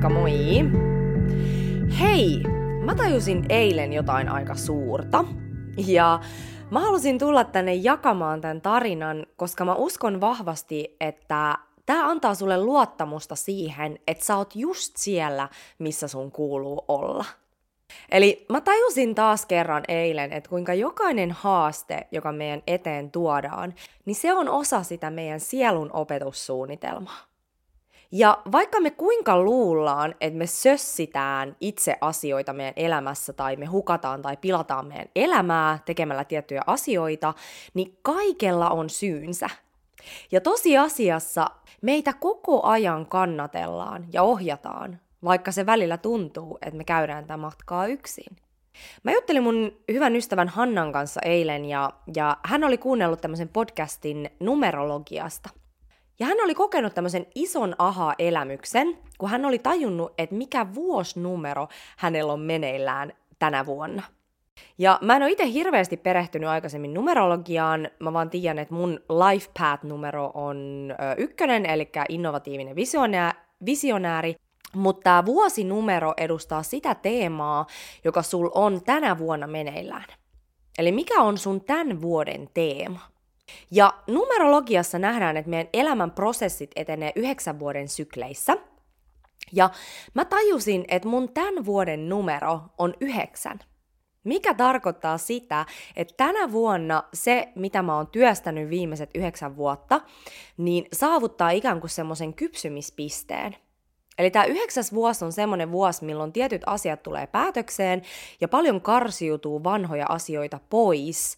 Moikka moi! Hei! Mä tajusin eilen jotain aika suurta. Ja mä halusin tulla tänne jakamaan tämän tarinan, koska mä uskon vahvasti, että tämä antaa sulle luottamusta siihen, että sä oot just siellä, missä sun kuuluu olla. Eli mä tajusin taas kerran eilen, että kuinka jokainen haaste, joka meidän eteen tuodaan, niin se on osa sitä meidän sielun opetussuunnitelmaa. Ja vaikka me kuinka luullaan, että me sössitään itse asioita meidän elämässä tai me hukataan tai pilataan meidän elämää tekemällä tiettyjä asioita, niin kaikella on syynsä. Ja tosiasiassa meitä koko ajan kannatellaan ja ohjataan, vaikka se välillä tuntuu, että me käydään tätä matkaa yksin. Mä juttelin mun hyvän ystävän Hannan kanssa eilen ja, ja hän oli kuunnellut tämmöisen podcastin numerologiasta. Ja hän oli kokenut tämmöisen ison aha-elämyksen, kun hän oli tajunnut, että mikä vuosnumero hänellä on meneillään tänä vuonna. Ja mä en ole itse hirveästi perehtynyt aikaisemmin numerologiaan, mä vaan tiedän, että mun life path-numero on ykkönen, eli innovatiivinen visionääri, mutta vuosinumero edustaa sitä teemaa, joka sul on tänä vuonna meneillään. Eli mikä on sun tämän vuoden teema? Ja numerologiassa nähdään, että meidän elämän prosessit etenee yhdeksän vuoden sykleissä. Ja mä tajusin, että mun tämän vuoden numero on yhdeksän. Mikä tarkoittaa sitä, että tänä vuonna se, mitä mä oon työstänyt viimeiset yhdeksän vuotta, niin saavuttaa ikään kuin semmoisen kypsymispisteen – Eli tämä yhdeksäs vuosi on semmoinen vuosi, milloin tietyt asiat tulee päätökseen ja paljon karsiutuu vanhoja asioita pois,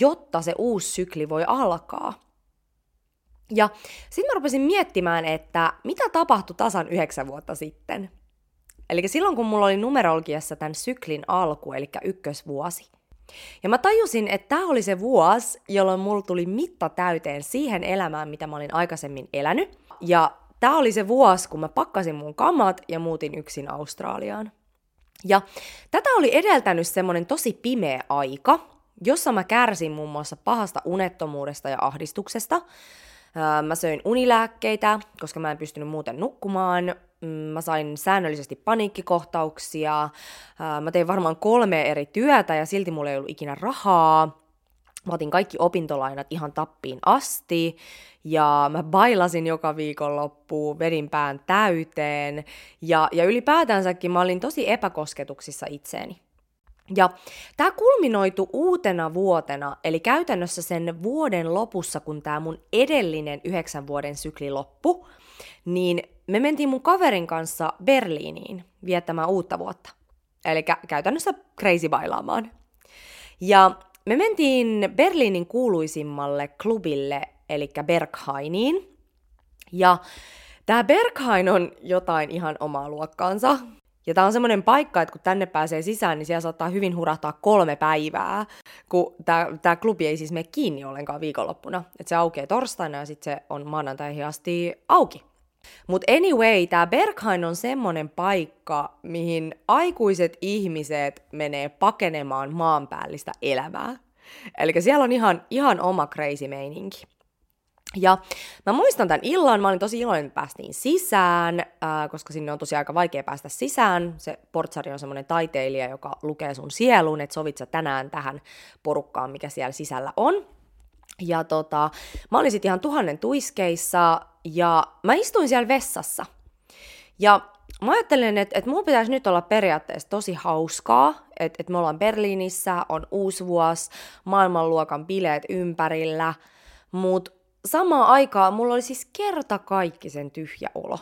jotta se uusi sykli voi alkaa. Ja sitten mä rupesin miettimään, että mitä tapahtui tasan yhdeksän vuotta sitten. Eli silloin, kun mulla oli numerologiassa tämän syklin alku, eli ykkösvuosi. Ja mä tajusin, että tämä oli se vuosi, jolloin mulla tuli mitta täyteen siihen elämään, mitä mä olin aikaisemmin elänyt. Ja Tämä oli se vuosi, kun mä pakkasin mun kamat ja muutin yksin Australiaan. Ja tätä oli edeltänyt semmoinen tosi pimeä aika, jossa mä kärsin muun muassa pahasta unettomuudesta ja ahdistuksesta. Mä söin unilääkkeitä, koska mä en pystynyt muuten nukkumaan. Mm, mä sain säännöllisesti paniikkikohtauksia. Mä tein varmaan kolme eri työtä ja silti mulla ei ollut ikinä rahaa. Mä otin kaikki opintolainat ihan tappiin asti ja mä bailasin joka viikonloppu, vedin pään täyteen ja, ja ylipäätänsäkin mä olin tosi epäkosketuksissa itseeni. Ja tämä kulminoitu uutena vuotena, eli käytännössä sen vuoden lopussa, kun tämä mun edellinen yhdeksän vuoden sykli loppu, niin me mentiin mun kaverin kanssa Berliiniin viettämään uutta vuotta. Eli käytännössä crazy bailaamaan. Ja me mentiin Berliinin kuuluisimmalle klubille, eli Berghainiin. Ja tämä Berghain on jotain ihan omaa luokkaansa. Ja tämä on semmoinen paikka, että kun tänne pääsee sisään, niin siellä saattaa hyvin hurahtaa kolme päivää, kun tämä klubi ei siis mene kiinni ollenkaan viikonloppuna. Että se aukeaa torstaina ja sitten se on maanantaihin asti auki. Mutta anyway, tämä Berghain on semmonen paikka, mihin aikuiset ihmiset menee pakenemaan maanpäällistä elämää. Eli siellä on ihan, ihan oma crazy meininki. Ja mä muistan tämän illan, mä olin tosi iloinen, että päästiin sisään, ää, koska sinne on tosi aika vaikea päästä sisään. Se portsari on semmoinen taiteilija, joka lukee sun sieluun, että sovit sä tänään tähän porukkaan, mikä siellä sisällä on. Ja tota, mä olin sitten ihan tuhannen tuiskeissa, ja mä istuin siellä vessassa. Ja mä ajattelen, että, että mulla pitäisi nyt olla periaatteessa tosi hauskaa, että, että me ollaan Berliinissä, on uusi vuosi, maailmanluokan bileet ympärillä, mutta samaan aikaan mulla oli siis kerta kaikki sen tyhjä olo.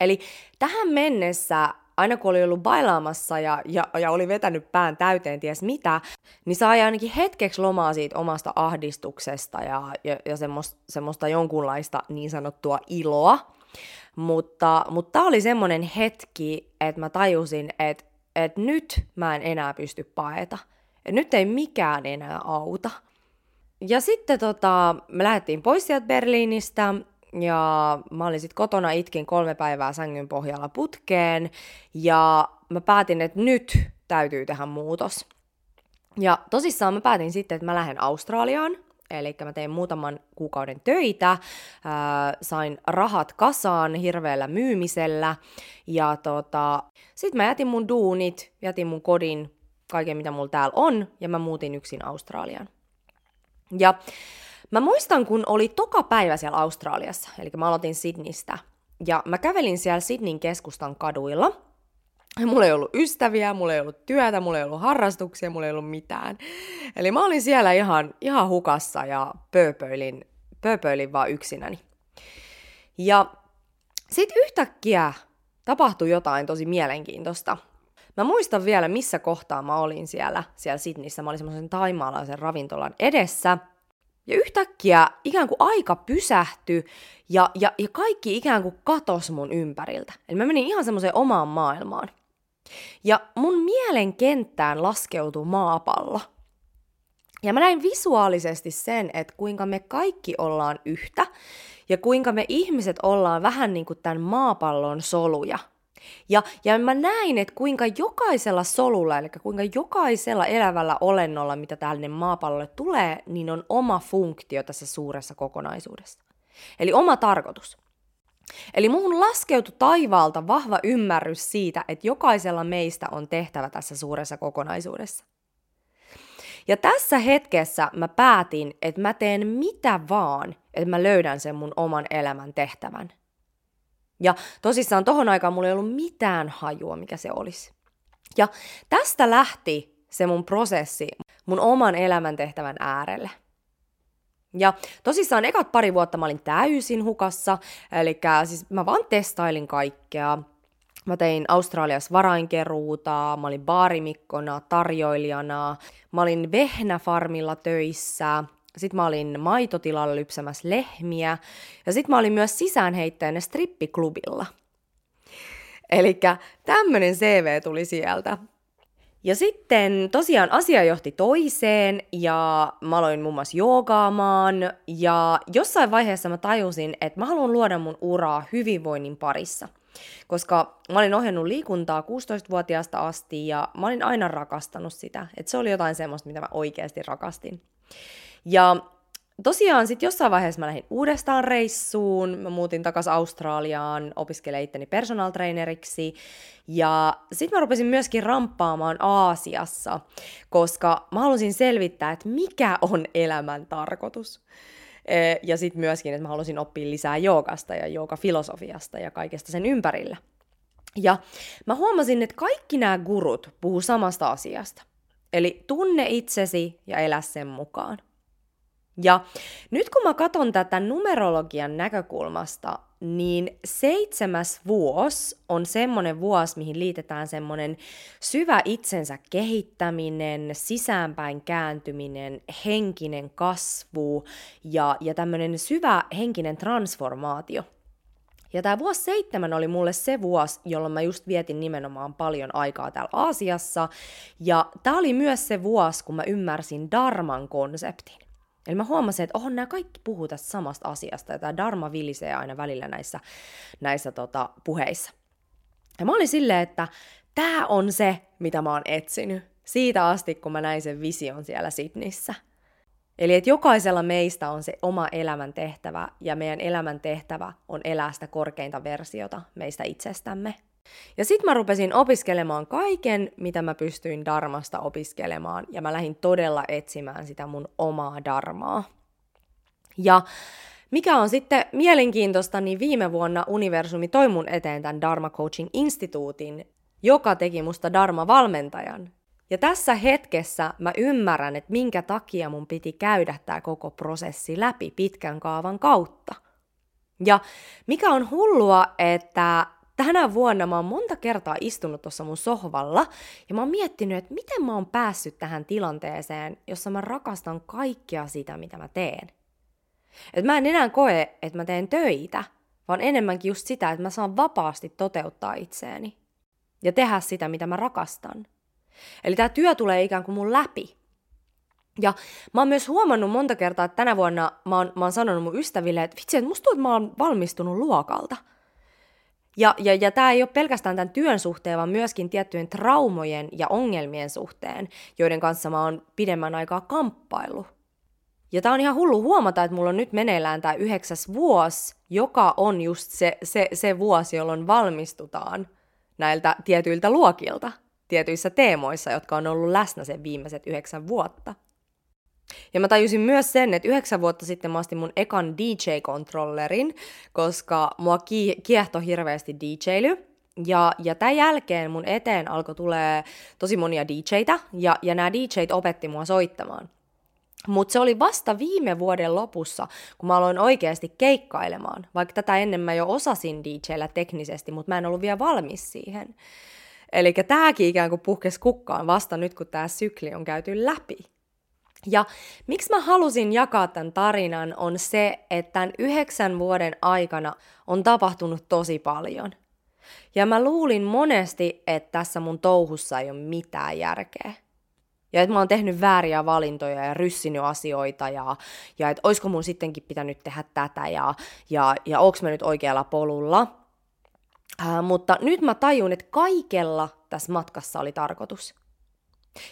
Eli tähän mennessä, aina kun oli ollut bailaamassa ja, ja, ja oli vetänyt pään täyteen ties mitä, niin sai ainakin hetkeksi lomaa siitä omasta ahdistuksesta ja, ja, ja semmoista, semmoista jonkunlaista niin sanottua iloa. Mutta, mutta tämä oli semmoinen hetki, että mä tajusin, että, että nyt mä en enää pysty paeta. Nyt ei mikään enää auta. Ja sitten tota, me lähdettiin pois sieltä Berliinistä ja mä olin sitten kotona, itkin kolme päivää sängyn pohjalla putkeen ja mä päätin, että nyt täytyy tehdä muutos. Ja tosissaan mä päätin sitten, että mä lähden Australiaan, eli mä tein muutaman kuukauden töitä, ää, sain rahat kasaan hirveällä myymisellä, ja tota, sit mä jätin mun duunit, jätin mun kodin, kaiken mitä mulla täällä on, ja mä muutin yksin Australiaan. Ja mä muistan, kun oli toka päivä siellä Australiassa, eli mä aloitin Sydneystä, ja mä kävelin siellä Sydneyn keskustan kaduilla, Mulla ei ollut ystäviä, mulla ei ollut työtä, mulla ei ollut harrastuksia, mulla ei ollut mitään. Eli mä olin siellä ihan, ihan hukassa ja pööpöilin, pööpöilin vaan yksinäni. Ja sitten yhtäkkiä tapahtui jotain tosi mielenkiintoista. Mä muistan vielä, missä kohtaa mä olin siellä, siellä Sydneyssä. Mä olin semmoisen taimaalaisen ravintolan edessä. Ja yhtäkkiä ikään kuin aika pysähtyi ja, ja, ja kaikki ikään kuin katos mun ympäriltä. Eli mä menin ihan semmoiseen omaan maailmaan. Ja mun mielen kenttään laskeutui maapallo. Ja mä näin visuaalisesti sen, että kuinka me kaikki ollaan yhtä ja kuinka me ihmiset ollaan vähän niin kuin tämän maapallon soluja. Ja, ja mä näin, että kuinka jokaisella solulla, eli kuinka jokaisella elävällä olennolla, mitä tälle maapallolle tulee, niin on oma funktio tässä suuressa kokonaisuudessa. Eli oma tarkoitus. Eli muuhun laskeutui taivaalta vahva ymmärrys siitä, että jokaisella meistä on tehtävä tässä suuressa kokonaisuudessa. Ja tässä hetkessä mä päätin, että mä teen mitä vaan, että mä löydän sen mun oman elämän tehtävän. Ja tosissaan tohon aikaan mulla ei ollut mitään hajua, mikä se olisi. Ja tästä lähti se mun prosessi mun oman elämäntehtävän äärelle – ja tosissaan ekat pari vuotta mä olin täysin hukassa, eli siis mä vaan testailin kaikkea. Mä tein Australiassa varainkeruuta, mä olin baarimikkona, tarjoilijana, mä olin vehnäfarmilla töissä, sitten mä olin maitotilalla lypsämässä lehmiä, ja sitten mä olin myös sisäänheittäjänä strippiklubilla. Eli tämmönen CV tuli sieltä. Ja sitten tosiaan asia johti toiseen ja mä aloin muun muassa joogaamaan ja jossain vaiheessa mä tajusin, että mä haluan luoda mun uraa hyvinvoinnin parissa. Koska mä olin ohjannut liikuntaa 16-vuotiaasta asti ja mä olin aina rakastanut sitä. Että se oli jotain semmoista, mitä mä oikeasti rakastin. Ja tosiaan sitten jossain vaiheessa mä lähdin uudestaan reissuun, mä muutin takaisin Australiaan, opiskelemaan itteni personal traineriksi, ja sitten mä rupesin myöskin ramppaamaan Aasiassa, koska mä halusin selvittää, että mikä on elämän tarkoitus. E, ja sitten myöskin, että mä halusin oppia lisää joogasta ja joogafilosofiasta ja kaikesta sen ympärillä. Ja mä huomasin, että kaikki nämä gurut puhuu samasta asiasta. Eli tunne itsesi ja elä sen mukaan. Ja nyt kun mä katson tätä numerologian näkökulmasta, niin seitsemäs vuosi on semmoinen vuosi, mihin liitetään semmoinen syvä itsensä kehittäminen, sisäänpäin kääntyminen, henkinen kasvu ja, ja tämmöinen syvä henkinen transformaatio. Ja tämä vuosi seitsemän oli mulle se vuosi, jolloin mä just vietin nimenomaan paljon aikaa täällä Aasiassa. Ja tämä oli myös se vuosi, kun mä ymmärsin Darman konseptin. Eli mä huomasin, että ohon nämä kaikki puhuu tästä samasta asiasta, ja tämä Dharma vilisee aina välillä näissä, näissä tota, puheissa. Ja mä olin silleen, että tämä on se, mitä mä oon etsinyt. Siitä asti, kun mä näin sen vision siellä Sydneyssä. Eli että jokaisella meistä on se oma elämän tehtävä, ja meidän elämän tehtävä on elää sitä korkeinta versiota meistä itsestämme. Ja sitten mä rupesin opiskelemaan kaiken, mitä mä pystyin Darmasta opiskelemaan, ja mä lähdin todella etsimään sitä mun omaa Darmaa. Ja mikä on sitten mielenkiintoista, niin viime vuonna Universumi toi mun eteen tämän Dharma Coaching Instituutin, joka teki musta Dharma-valmentajan. Ja tässä hetkessä mä ymmärrän, että minkä takia mun piti käydä tämä koko prosessi läpi pitkän kaavan kautta. Ja mikä on hullua, että tänä vuonna mä oon monta kertaa istunut tuossa mun sohvalla ja mä oon miettinyt, että miten mä oon päässyt tähän tilanteeseen, jossa mä rakastan kaikkea sitä, mitä mä teen. Et mä en enää koe, että mä teen töitä, vaan enemmänkin just sitä, että mä saan vapaasti toteuttaa itseäni ja tehdä sitä, mitä mä rakastan. Eli tämä työ tulee ikään kuin mun läpi. Ja mä oon myös huomannut monta kertaa, että tänä vuonna mä oon, mä oon sanonut mun ystäville, että vitsi, että musta tuntuu, että mä oon valmistunut luokalta – ja, ja, ja tämä ei ole pelkästään tämän työn suhteen, vaan myöskin tiettyjen traumojen ja ongelmien suhteen, joiden kanssa mä oon pidemmän aikaa kamppailu. Ja tää on ihan hullu huomata, että mulla on nyt meneillään tämä yhdeksäs vuosi, joka on just se, se, se vuosi, jolloin valmistutaan näiltä tietyiltä luokilta, tietyissä teemoissa, jotka on ollut läsnä sen viimeiset yhdeksän vuotta. Ja mä tajusin myös sen, että yhdeksän vuotta sitten mä astin mun ekan DJ-kontrollerin, koska mua kiehtoi hirveästi DJly. Ja, ja tämän jälkeen mun eteen alkoi tulee tosi monia DJitä, ja, ja nämä DJt opetti mua soittamaan. Mutta se oli vasta viime vuoden lopussa, kun mä aloin oikeasti keikkailemaan, vaikka tätä ennen mä jo osasin DJllä teknisesti, mutta mä en ollut vielä valmis siihen. Eli tämäkin ikään kuin puhkesi kukkaan vasta nyt, kun tämä sykli on käyty läpi. Ja miksi mä halusin jakaa tämän tarinan on se, että tämän yhdeksän vuoden aikana on tapahtunut tosi paljon. Ja mä luulin monesti, että tässä mun touhussa ei ole mitään järkeä. Ja että mä oon tehnyt vääriä valintoja ja ryssinyt asioita ja, ja että olisiko mun sittenkin pitänyt tehdä tätä ja, ja, ja onko mä nyt oikealla polulla. Äh, mutta nyt mä tajun, että kaikella tässä matkassa oli tarkoitus.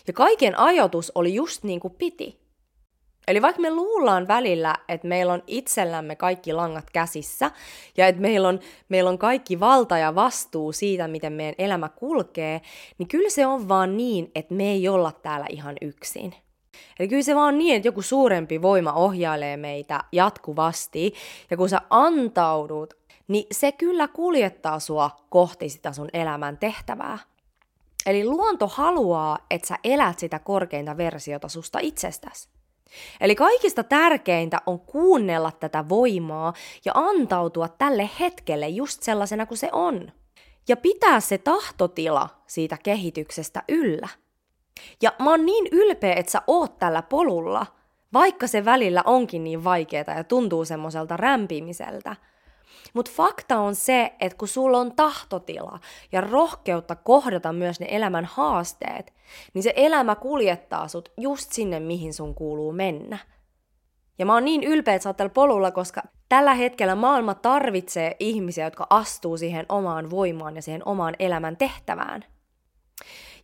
Ja kaiken ajoitus oli just niin kuin piti. Eli vaikka me luullaan välillä, että meillä on itsellämme kaikki langat käsissä ja että meillä on, meillä on kaikki valta ja vastuu siitä, miten meidän elämä kulkee, niin kyllä se on vaan niin, että me ei olla täällä ihan yksin. Eli kyllä se vaan niin, että joku suurempi voima ohjailee meitä jatkuvasti, ja kun sä antaudut, niin se kyllä kuljettaa sua kohti sitä sun elämän tehtävää. Eli luonto haluaa, että sä elät sitä korkeinta versiota susta itsestäsi. Eli kaikista tärkeintä on kuunnella tätä voimaa ja antautua tälle hetkelle just sellaisena kuin se on. Ja pitää se tahtotila siitä kehityksestä yllä. Ja mä oon niin ylpeä, että sä oot tällä polulla, vaikka se välillä onkin niin vaikeaa ja tuntuu semmoiselta rämpimiseltä – mutta fakta on se, että kun sulla on tahtotila ja rohkeutta kohdata myös ne elämän haasteet, niin se elämä kuljettaa sut just sinne, mihin sun kuuluu mennä. Ja mä oon niin ylpeä, että sä oot tällä polulla, koska tällä hetkellä maailma tarvitsee ihmisiä, jotka astuu siihen omaan voimaan ja siihen omaan elämän tehtävään.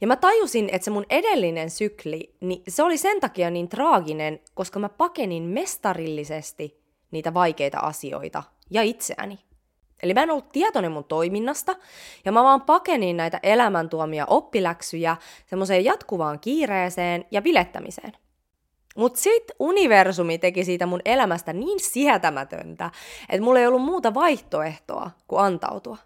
Ja mä tajusin, että se mun edellinen sykli, niin se oli sen takia niin traaginen, koska mä pakenin mestarillisesti niitä vaikeita asioita ja itseäni. Eli mä en ollut tietoinen mun toiminnasta, ja mä vaan pakenin näitä elämäntuomia oppiläksyjä semmoiseen jatkuvaan kiireeseen ja bilettämiseen. Mut sit universumi teki siitä mun elämästä niin sietämätöntä, että mulla ei ollut muuta vaihtoehtoa kuin antautua.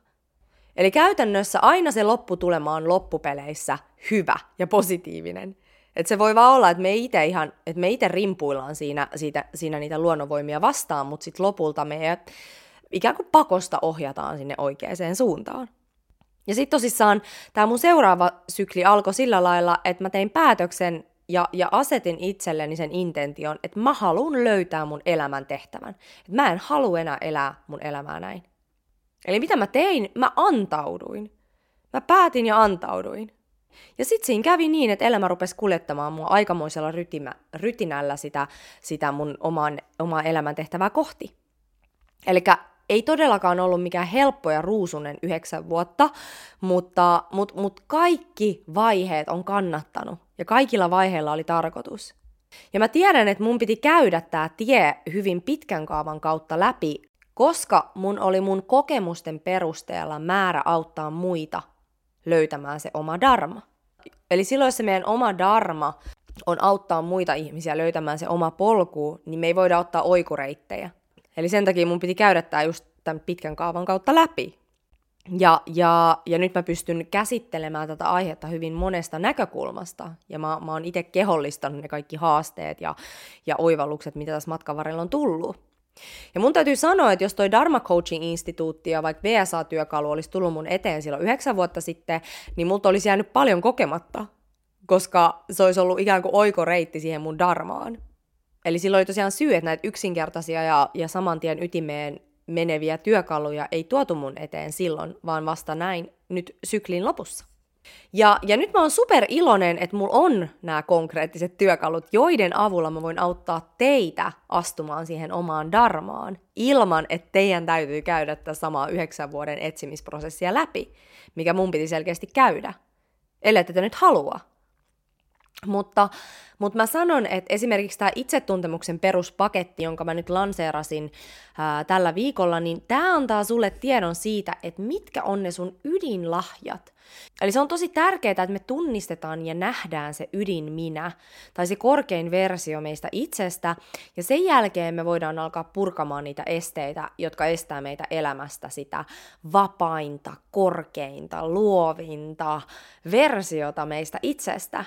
Eli käytännössä aina se lopputulema on loppupeleissä hyvä ja positiivinen. Et se voi vaan olla, että me itse ihan, että me itse rimpuillaan siinä, siitä, siinä niitä luonnonvoimia vastaan, mutta sitten lopulta me ikään kuin pakosta ohjataan sinne oikeaan suuntaan. Ja sitten tosissaan tämä mun seuraava sykli alkoi sillä lailla, että mä tein päätöksen ja, ja asetin itselleni sen intention, että mä haluan löytää mun elämän tehtävän. Että mä en halua enää elää mun elämää näin. Eli mitä mä tein? Mä antauduin. Mä päätin ja antauduin. Ja sitten siinä kävi niin, että elämä rupesi kuljettamaan mua aikamoisella rytimä, rytinällä sitä, sitä mun oman, omaa elämäntehtävää kohti. Eli ei todellakaan ollut mikään helppo ja ruusunen yhdeksän vuotta, mutta mut, mut kaikki vaiheet on kannattanut ja kaikilla vaiheilla oli tarkoitus. Ja mä tiedän, että mun piti käydä tämä tie hyvin pitkän kaavan kautta läpi, koska mun oli mun kokemusten perusteella määrä auttaa muita löytämään se oma dharma. Eli silloin, se meidän oma dharma on auttaa muita ihmisiä löytämään se oma polku, niin me ei voida ottaa oikureittejä. Eli sen takia mun piti käydä tämä just tämän pitkän kaavan kautta läpi. Ja, ja, ja nyt mä pystyn käsittelemään tätä aihetta hyvin monesta näkökulmasta. Ja mä, mä oon itse kehollistanut ne kaikki haasteet ja, ja oivallukset, mitä tässä matkan varrella on tullut. Ja mun täytyy sanoa, että jos toi Dharma Coaching Instituutti ja vaikka VSA-työkalu olisi tullut mun eteen silloin yhdeksän vuotta sitten, niin multa olisi jäänyt paljon kokematta, koska se olisi ollut ikään kuin oikoreitti siihen mun darmaan. Eli silloin oli tosiaan syy, että näitä yksinkertaisia ja, ja saman tien ytimeen meneviä työkaluja ei tuotu mun eteen silloin, vaan vasta näin nyt syklin lopussa. Ja, ja nyt mä oon super iloinen, että mulla on nämä konkreettiset työkalut, joiden avulla mä voin auttaa teitä astumaan siihen omaan darmaan, ilman että teidän täytyy käydä tätä samaa yhdeksän vuoden etsimisprosessia läpi, mikä mun piti selkeästi käydä, ellei te nyt halua. Mutta, mutta mä sanon, että esimerkiksi tämä itsetuntemuksen peruspaketti, jonka mä nyt lanseerasin ää, tällä viikolla, niin tämä antaa sulle tiedon siitä, että mitkä on ne sun ydinlahjat. Eli se on tosi tärkeää, että me tunnistetaan ja nähdään se ydin minä, tai se korkein versio meistä itsestä, ja sen jälkeen me voidaan alkaa purkamaan niitä esteitä, jotka estää meitä elämästä sitä vapainta, korkeinta, luovinta versiota meistä itsestä.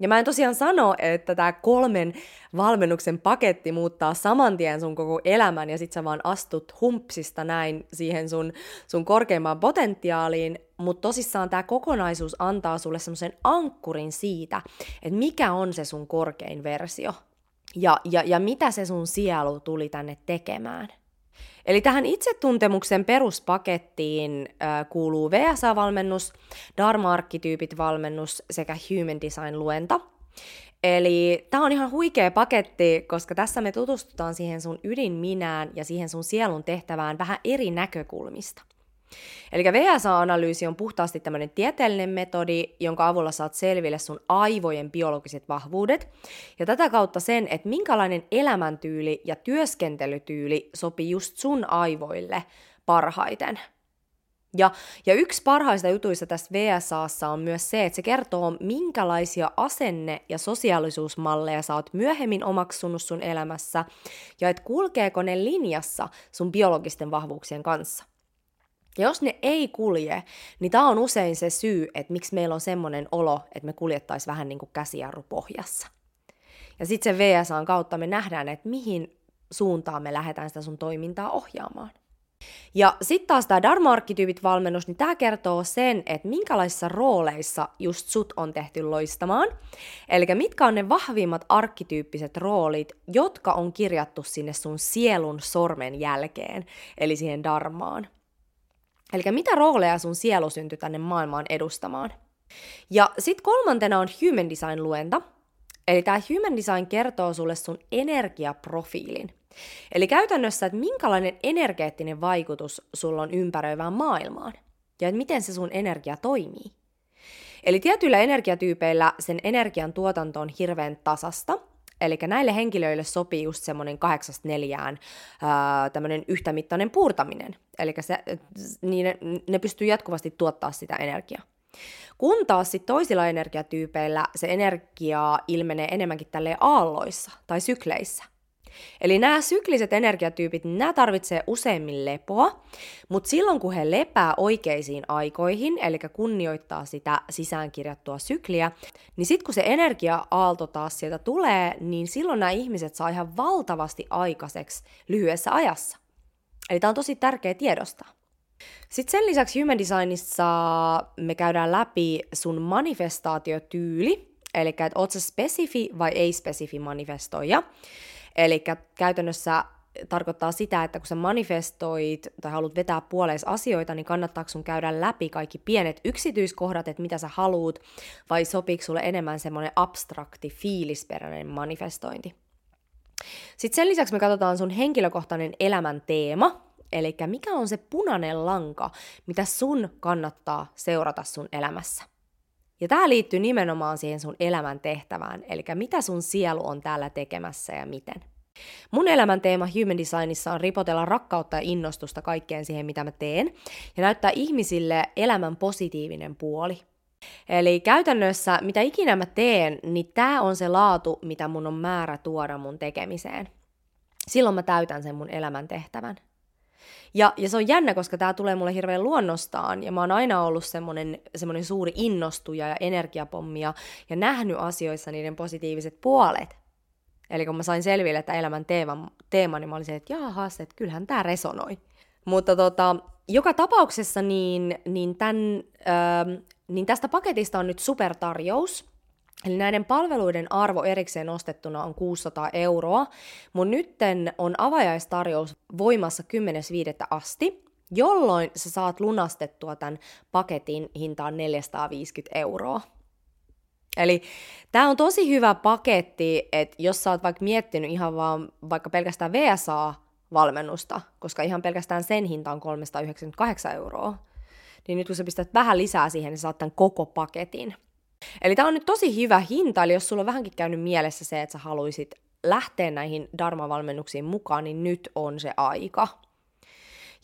Ja mä en tosiaan sano, että tämä kolmen valmennuksen paketti muuttaa saman tien sun koko elämän ja sit sä vaan astut humpsista näin siihen sun, sun korkeimmaan potentiaaliin, mutta tosissaan tämä kokonaisuus antaa sulle semmoisen ankkurin siitä, että mikä on se sun korkein versio ja, ja, ja mitä se sun sielu tuli tänne tekemään. Eli tähän itsetuntemuksen peruspakettiin äh, kuuluu VSA-valmennus, Dharma-arkkityypit-valmennus sekä Human Design-luenta. Eli tämä on ihan huikea paketti, koska tässä me tutustutaan siihen sun ydinminään ja siihen sun sielun tehtävään vähän eri näkökulmista. Eli VSA-analyysi on puhtaasti tämmöinen tieteellinen metodi, jonka avulla saat selville sun aivojen biologiset vahvuudet, ja tätä kautta sen, että minkälainen elämäntyyli ja työskentelytyyli sopii just sun aivoille parhaiten. Ja, ja yksi parhaista jutuista tässä VSAssa on myös se, että se kertoo, minkälaisia asenne- ja sosiaalisuusmalleja sä oot myöhemmin omaksunut sun elämässä, ja että kulkeeko ne linjassa sun biologisten vahvuuksien kanssa. Ja jos ne ei kulje, niin tämä on usein se syy, että miksi meillä on semmoinen olo, että me kuljettaisiin vähän niin kuin käsijarru pohjassa. Ja sitten se VSAn kautta me nähdään, että mihin suuntaan me lähdetään sitä sun toimintaa ohjaamaan. Ja sitten taas tämä Dharma-arkkityypit-valmennus, niin tämä kertoo sen, että minkälaisissa rooleissa just sut on tehty loistamaan. Eli mitkä on ne vahvimmat arkkityyppiset roolit, jotka on kirjattu sinne sun sielun sormen jälkeen, eli siihen darmaan. Eli mitä rooleja sun sielu syntyi tänne maailmaan edustamaan. Ja sitten kolmantena on Human Design-luenta. Eli tämä Human Design kertoo sulle sun energiaprofiilin. Eli käytännössä, että minkälainen energeettinen vaikutus sulla on ympäröivään maailmaan. Ja että miten se sun energia toimii. Eli tietyillä energiatyypeillä sen energian tuotanto on hirveän tasasta – Eli näille henkilöille sopii just semmoinen kahdeksasta neljään tämmöinen yhtämittainen puurtaminen. Eli niin ne, ne pystyy jatkuvasti tuottaa sitä energiaa. Kun taas sit toisilla energiatyypeillä se energia ilmenee enemmänkin tälle aalloissa tai sykleissä – Eli nämä sykliset energiatyypit, nämä tarvitsee useimmin lepoa, mutta silloin kun he lepää oikeisiin aikoihin, eli kunnioittaa sitä sisäänkirjattua sykliä, niin sitten kun se energia-aalto taas sieltä tulee, niin silloin nämä ihmiset saa ihan valtavasti aikaiseksi lyhyessä ajassa. Eli tämä on tosi tärkeä tiedostaa. Sitten sen lisäksi Human Designissa me käydään läpi sun manifestaatiotyyli, eli että oot sä spesifi vai ei-spesifi manifestoija. Eli käytännössä tarkoittaa sitä, että kun sä manifestoit tai haluat vetää puoleis asioita, niin kannattaako sun käydä läpi kaikki pienet yksityiskohdat, että mitä sä haluut, vai sopiiko sulle enemmän semmoinen abstrakti, fiilisperäinen manifestointi. Sitten sen lisäksi me katsotaan sun henkilökohtainen elämän teema, eli mikä on se punainen lanka, mitä sun kannattaa seurata sun elämässä. Ja tämä liittyy nimenomaan siihen sun elämän tehtävään, eli mitä sun sielu on täällä tekemässä ja miten. Mun elämän teema Human Designissa on ripotella rakkautta ja innostusta kaikkeen siihen, mitä mä teen, ja näyttää ihmisille elämän positiivinen puoli. Eli käytännössä, mitä ikinä mä teen, niin tämä on se laatu, mitä mun on määrä tuoda mun tekemiseen. Silloin mä täytän sen mun elämän tehtävän. Ja, ja se on jännä, koska tämä tulee mulle hirveän luonnostaan, ja mä oon aina ollut semmoinen, semmoinen suuri innostuja ja energiapommia, ja nähnyt asioissa niiden positiiviset puolet. Eli kun mä sain selville, että elämän teema, teema niin mä olin että jaha, että kyllähän tämä resonoi. Mutta tota, joka tapauksessa niin, niin, tämän, äh, niin tästä paketista on nyt supertarjous, Eli näiden palveluiden arvo erikseen nostettuna on 600 euroa, mutta nytten on avajaistarjous voimassa 10.5. asti, jolloin sä saat lunastettua tämän paketin hintaan 450 euroa. Eli tämä on tosi hyvä paketti, että jos sä oot vaikka miettinyt ihan vaan vaikka pelkästään VSA-valmennusta, koska ihan pelkästään sen hinta on 398 euroa, niin nyt kun sä pistät vähän lisää siihen, niin saat tämän koko paketin – Eli tämä on nyt tosi hyvä hinta, eli jos sulla on vähänkin käynyt mielessä se, että sä haluaisit lähteä näihin Dharma-valmennuksiin mukaan, niin nyt on se aika.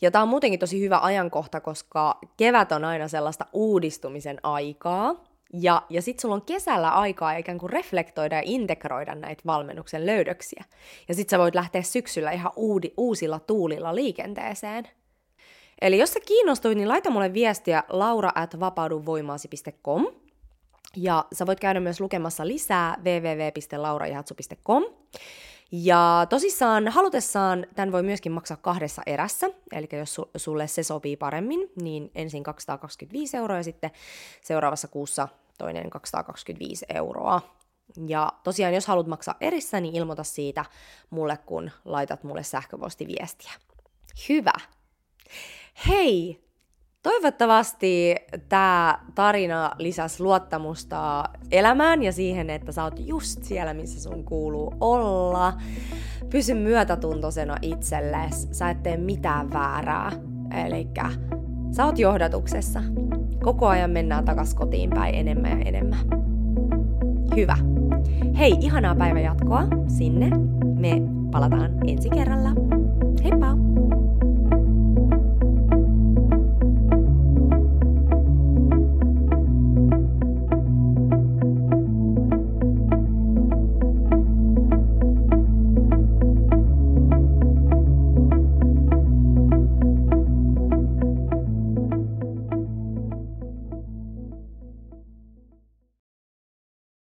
Ja tämä on muutenkin tosi hyvä ajankohta, koska kevät on aina sellaista uudistumisen aikaa, ja, ja sitten sulla on kesällä aikaa ikään kuin reflektoida ja integroida näitä valmennuksen löydöksiä. Ja sitten sä voit lähteä syksyllä ihan uudi, uusilla tuulilla liikenteeseen. Eli jos sä kiinnostuit, niin laita mulle viestiä laura at vapauduvoimaasi.com. Ja sä voit käydä myös lukemassa lisää www.lauraihatsu.com. Ja tosissaan halutessaan tämän voi myöskin maksaa kahdessa erässä, eli jos su- sulle se sopii paremmin, niin ensin 225 euroa ja sitten seuraavassa kuussa toinen 225 euroa. Ja tosiaan, jos haluat maksaa erissä, niin ilmoita siitä mulle, kun laitat mulle sähköpostiviestiä. Hyvä! Hei! Toivottavasti tämä tarina lisäsi luottamusta elämään ja siihen, että sä oot just siellä, missä sun kuuluu olla. Pysy myötätuntoisena itsellesi, sä et tee mitään väärää. Eli sä oot johdatuksessa. Koko ajan mennään takas kotiin päin enemmän ja enemmän. Hyvä. Hei, ihanaa päivänjatkoa sinne. Me palataan ensi kerralla. Heippa!